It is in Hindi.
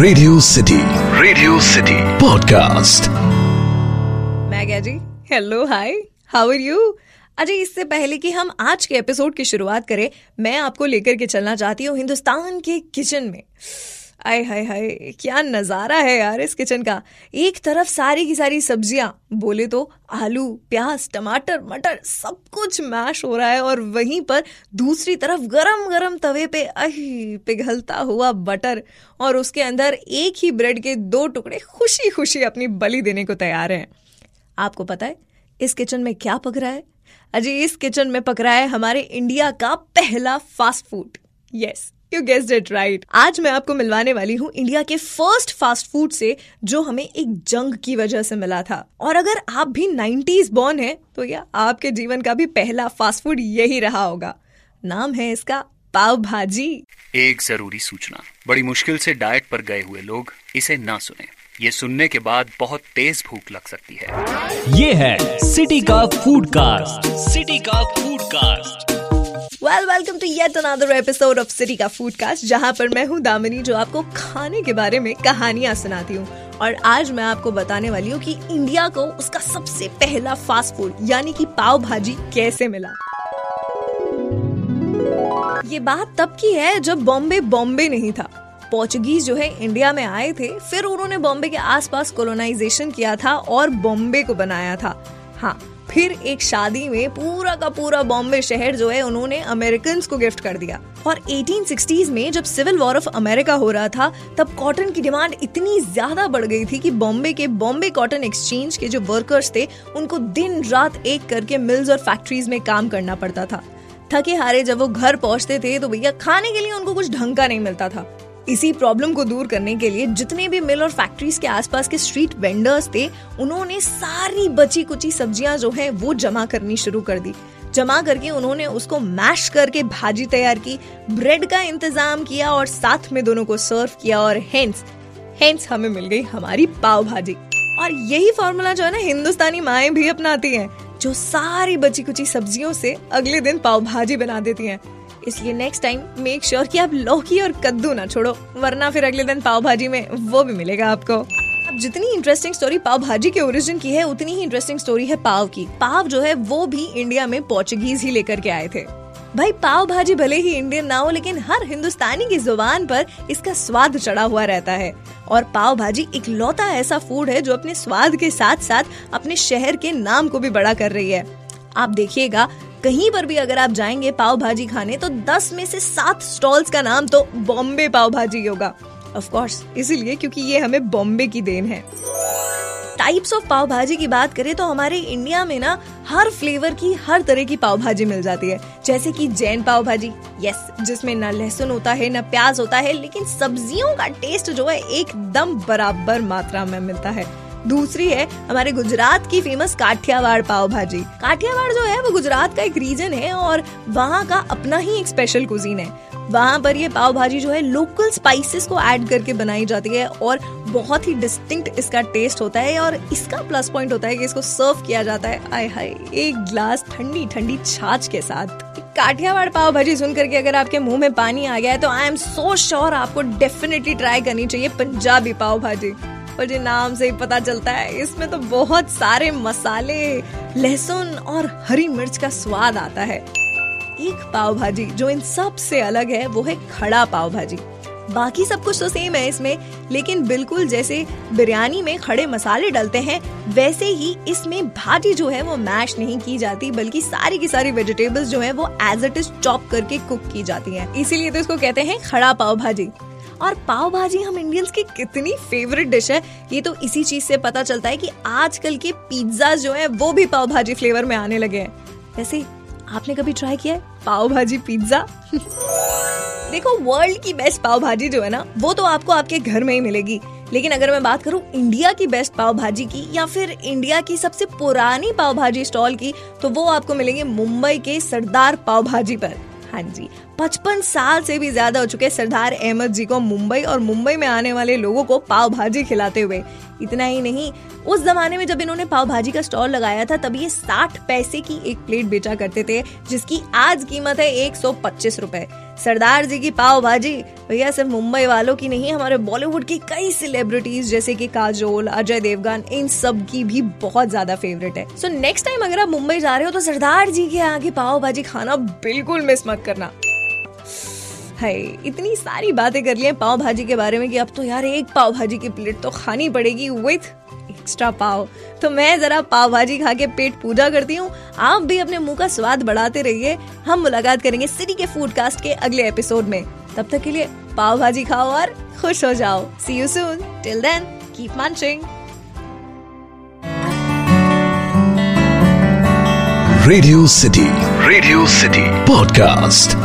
Radio city radio city podcast मैं जी। Hello hi how are you Ajay इससे पहले कि हम आज के एपिसोड की शुरुआत करें, मैं आपको लेकर के चलना चाहती हूँ हिंदुस्तान के किचन में। आय हाय हाय, क्या नज़ारा है यार इस किचन का। एक तरफ़ सारी की सारी सब्ज़ियाँ, बोले तो आलू, प्याज, टमाटर, मटर, सब कुछ मैश हो रहा है और वहीं पर दूसरी तरफ़ गरम गरम तवे पे, अही, पिघलता हुआ बटर और उसके अंदर एक ही ब्रेड के दो टुकड़े खुशी खुशी अपनी बलि देने को तैयार हैं। आपको पता है, इस किचन में क्या पक रहा है? अजय इस किचन में पक रहा है हमारे इंडिया का पहला fast food yes you guessed it right आज मैं आपको मिलवाने वाली हूँ इंडिया के फ़र्स्ट फास्ट फ़ूड से जो हमें एक जंग की वजह से मिला था। और अगर आप भी 90s बॉर्न है तो या आपके जीवन का भी पहला फास्ट फ़ूड यही रहा होगा। नाम है इसका पाव भाजी। एक ज़रूरी सूचना। बड़ी मुश्किल से डाइट पर गए हुए लोग इसे ना सुने। ये सुनने के बाद बहुत तेज भूख लग सकती है। ये है सिटी का फ़ूड कास्ट सिटी का foodcast well welcome to yet another episode of city का फ़ूड जहाँ पर मैं हूँ दामिनी, जो आपको खाने के बारे में कहानियाँ सुनाती हूँ। और आज मैं आपको बताने वाली हूँ कि इंडिया को उसका सबसे पहला फास्ट फ़ूड यानी कि पाव भाजी, कैसे मिला। ये बात तब की है जब बॉम्बे बॉम्बे नहीं था। पोर्चुगीज जो है इंडिया में आए थे, फिर उन्होंने बॉम्बे के आसपास कोलोनाइजेशन किया था और बॉम्बे को बनाया था। हाँ फिर एक शादी में पूरा का पूरा बॉम्बे शहर जो है, उन्होंने अमेरिकन को गिफ्ट कर दिया। और 1860s में जब सिविल वॉर ऑफ़ अमेरिका हो रहा था, तब कॉटन की डिमांड इतनी ज़्यादा बढ़ गई थी कि बॉम्बे के बॉम्बे कॉटन एक्सचेंज के जो वर्कर्स थे, उनको दिन रात एक करके मिल्स और फैक्ट्रीज में काम करना पड़ता था। थके हारे जब वो घर पहुँचते थे तो भैया खाने के लिए उनको कुछ ढंग का नहीं मिलता था। इसी प्रॉब्लम को दूर करने के लिए जितने भी मिल और फैक्ट्रीज के आसपास के स्ट्रीट वेंडर्स थे, उन्होंने सारी बची कुची सब्ज़ियाँ जो है वो जमा करनी शुरू कर दी। जमा करके उन्होंने उसको मैश करके भाजी तैयार की ब्रेड का इंतज़ाम किया और साथ में दोनों को सर्व किया और हेंस हेंस हमें मिल गई हमारी पाव भाजी। और यही फॉर्मूला जो है ना, हिंदुस्तानी माएँ भी अपनाती हैं, जो सारी बची कुची सब्जियों से अगले दिन पाव भाजी बना देती हैं। इसलिए नेक्स्ट टाइम मेक श्योर कि आप लौकी और कद्दू ना छोड़ो, वरना फिर अगले दिन पाव भाजी में वो भी मिलेगा आपको। अब जितनी इंटरेस्टिंग स्टोरी पाव भाजी के ओरिजिन की है, उतनी ही इंटरेस्टिंग स्टोरी है पाव की। पाव जो है, वो भी इंडिया में पोर्चुगीज ही लेकर के आए थे। भाई, पाव भाजी भले ही इंडियन ना हो, लेकिन हर हिंदुस्तानी की ज़ुबान पर इसका स्वाद चढ़ा हुआ रहता है। और पाव भाजी एक लौता ऐसा फ़ूड है, जो अपने स्वाद के साथ साथ अपने शहर के नाम को भी बड़ा कर रही है। आप देखिएगा कहीं पर भी अगर आप जाएँगे पाव भाजी खाने तो दस में से सात स्टॉल्स का नाम तो बॉम्बे पाव भाजी होगा। ऑफ़ कोर्स इसीलिए क्योंकि ये हमें बॉम्बे की देन है। टाइप्स ऑफ़ पाव भाजी की बात करें तो हमारे इंडिया में ना हर फ्लेवर की हर तरह की पाव भाजी मिल जाती है। जैसे कि जैन पाव भाजी यस जिसमें न लहसुन होता है, न प्याज होता है, लेकिन सब्जियों का टेस्ट जो है, एकदम बराबर मात्रा में मिलता है। दूसरी है हमारे गुजरात की फ़ेमस काठियावाड़ पाव भाजी। काठियावाड़ जो है, वो गुजरात का एक रीजन है और वहाँ का अपना ही एक स्पेशल कुजीन है। वहाँ पर ये पाव भाजी जो है लोकल स्पाइसेस को ऐड करके बनाई जाती है और बहुत ही डिस्टिंक्ट इसका टेस्ट होता है और इसका प्लस पॉइंट होता है कि इसको सर्व किया जाता है। आय हाय, एक ग्लास ठंडी ठंडी छाछ के साथ। काठियावाड़ पाव भाजी सुन करके अगर आपके मुँह में पानी आ गया है तो आई एम सो श्योर आपको डेफिनेटली ट्राई करनी चाहिए पंजाबी पाव भाजी। मुझे नाम से ही पता चलता है। इसमें तो बहुत सारे मसाले, लहसुन और हरी मिर्च का स्वाद आता है। एक पाव भाजी, जो इन सबसे अलग है, वो है खड़ा पाव भाजी। बाकी सब कुछ तो सेम है इसमें, लेकिन बिल्कुल जैसे बिरयानी में खड़े मसाले डलते हैं, वैसे ही इसमें भाजी जो है वो मैश नहीं की जाती, बल्कि सारी की सारी वेजिटेबल्स जो है, वो एज इट इज़ चॉप करके कुक की जाती हैं। इसीलिए तो इसको कहते हैं खड़ा पाव भाजी। और पाव भाजी हम इंडियंस की कितनी फेवरेट डिश है, ये तो इसी चीज़ से पता चलता है कि आजकल के पिज्जा जो है, वो भी पाव भाजी फ्लेवर में आने लगे हैं। वैसे, आपने कभी ट्राई किया है पाव भाजी पिज्जा देखो वर्ल्ड की बेस्ट पाव भाजी जो है ना, वो तो आपको आपके घर में ही मिलेगी। लेकिन अगर मैं बात करूँ इंडिया की बेस्ट पाव भाजी की या फिर इंडिया की सबसे पुरानी पाव भाजी स्टॉल की तो वो आपको मिलेंगे मुंबई के सरदार पाव भाजी पर। हाँ जी पचपन साल से भी ज़्यादा हो चुके सरदार अहमद जी को मुंबई और मुंबई में आने वाले लोगों को पाव भाजी खिलाते हुए। इतना ही नहीं, उस जमाने में जब इन्होंने पाव भाजी का स्टॉल लगाया था, तब ये साठ पैसे की एक प्लेट बेचा करते थे, जिसकी आज कीमत है एक सौ पच्चीस रुपए। सरदार जी की पाव भाजी, भैया सिर्फ़ मुंबई वालों की नहीं, हमारे बॉलीवुड की कई सेलिब्रिटीज जैसे कि काजोल, अजय देवगन, इन सब की भी बहुत ज़्यादा फेवरेट है। सो नेक्स्ट टाइम अगर आप मुंबई जा रहे हो तो सरदार जी के की पाव भाजी खाना बिल्कुल मिस मत करना। है। इतनी सारी बातें कर लिए पाव भाजी के बारे में कि अब तो यार एक पाव भाजी की प्लेट तो खानी पड़ेगी विथ एक्स्ट्रा पाव। तो मैं जरा पाव भाजी खा के पेट पूजा करती हूँ। आप भी अपने मुँह का स्वाद बढ़ाते रहिए। हम मुलाकात करेंगे सिटी के फ़ूड कास्ट के अगले एपिसोड में। तब तक के लिए पाव भाजी खाओ और खुश हो जाओ। See you soon till then keep munching radio city radio city podcast